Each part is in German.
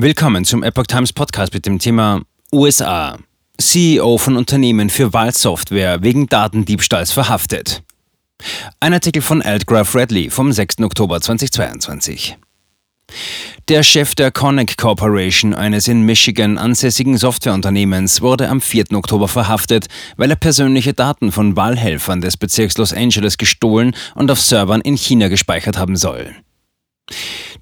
Willkommen zum Epoch Times Podcast mit dem Thema USA. CEO von Unternehmen für Wahlsoftware wegen Datendiebstahls verhaftet. Ein Artikel von Aldgraf Redley vom 6. Oktober 2022. Der Chef der Connect Corporation, eines in Michigan ansässigen Softwareunternehmens, wurde am 4. Oktober verhaftet, weil er persönliche Daten von Wahlhelfern des Bezirks Los Angeles gestohlen und auf Servern in China gespeichert haben soll.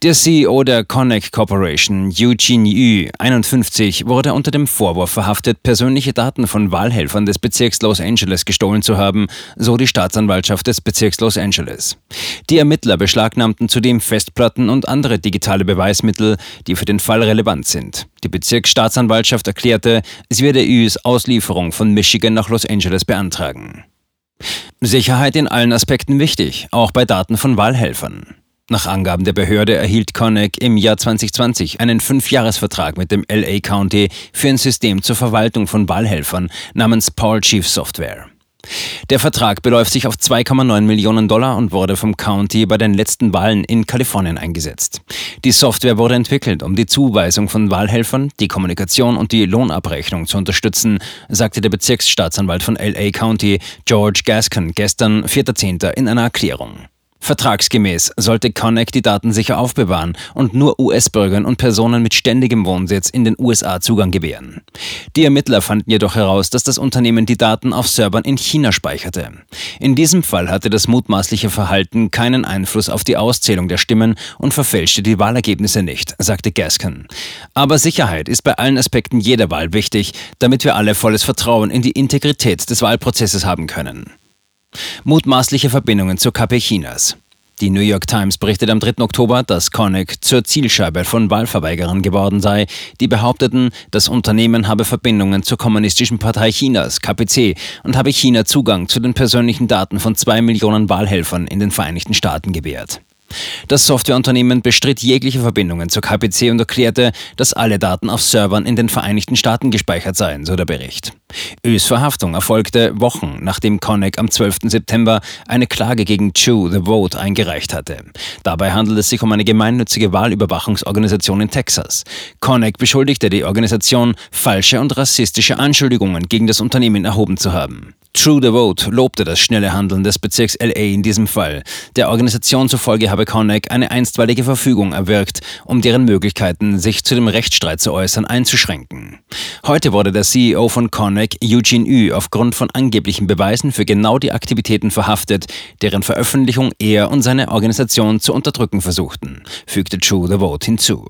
Der CEO der Connect Corporation, Eugene Yu, 51, wurde unter dem Vorwurf verhaftet, persönliche Daten von Wahlhelfern des Bezirks Los Angeles gestohlen zu haben, so die Staatsanwaltschaft des Bezirks Los Angeles. Die Ermittler beschlagnahmten zudem Festplatten und andere digitale Beweismittel, die für den Fall relevant sind. Die Bezirksstaatsanwaltschaft erklärte, sie werde Yus Auslieferung von Michigan nach Los Angeles beantragen. Sicherheit in allen Aspekten wichtig, auch bei Daten von Wahlhelfern. Nach Angaben der Behörde erhielt Connick im Jahr 2020 einen Fünfjahresvertrag mit dem LA County für ein System zur Verwaltung von Wahlhelfern namens Power Chief Software. Der Vertrag beläuft sich auf 2,9 Millionen Dollar und wurde vom County bei den letzten Wahlen in Kalifornien eingesetzt. Die Software wurde entwickelt, um die Zuweisung von Wahlhelfern, die Kommunikation und die Lohnabrechnung zu unterstützen, sagte der Bezirksstaatsanwalt von LA County George Gaskin gestern, 4.10. in einer Erklärung. Vertragsgemäß sollte Connect die Daten sicher aufbewahren und nur US-Bürgern und Personen mit ständigem Wohnsitz in den USA Zugang gewähren. Die Ermittler fanden jedoch heraus, dass das Unternehmen die Daten auf Servern in China speicherte. In diesem Fall hatte das mutmaßliche Verhalten keinen Einfluss auf die Auszählung der Stimmen und verfälschte die Wahlergebnisse nicht, sagte Gaskin. Aber Sicherheit ist bei allen Aspekten jeder Wahl wichtig, damit wir alle volles Vertrauen in die Integrität des Wahlprozesses haben können. Mutmaßliche Verbindungen zur KP Chinas. Die New York Times berichtet am 3. Oktober, dass Koenig zur Zielscheibe von Wahlverweigerern geworden sei, die behaupteten, das Unternehmen habe Verbindungen zur Kommunistischen Partei Chinas, KPC, und habe China Zugang zu den persönlichen Daten von zwei Millionen Wahlhelfern in den Vereinigten Staaten gewährt. Das Softwareunternehmen bestritt jegliche Verbindungen zur KPC und erklärte, dass alle Daten auf Servern in den Vereinigten Staaten gespeichert seien, so der Bericht. Ös Verhaftung erfolgte Wochen, nachdem Connick am 12. September eine Klage gegen Chew the Vote eingereicht hatte. Dabei handelt es sich um eine gemeinnützige Wahlüberwachungsorganisation in Texas. Connick beschuldigte die Organisation, falsche und rassistische Anschuldigungen gegen das Unternehmen erhoben zu haben. True the Vote lobte das schnelle Handeln des Bezirks LA in diesem Fall. Der Organisation zufolge habe Connick eine einstweilige Verfügung erwirkt, um deren Möglichkeiten, sich zu dem Rechtsstreit zu äußern, einzuschränken. Heute wurde der CEO von Connick, Eugene Yu, aufgrund von angeblichen Beweisen für genau die Aktivitäten verhaftet, deren Veröffentlichung er und seine Organisation zu unterdrücken versuchten, fügte True the Vote hinzu.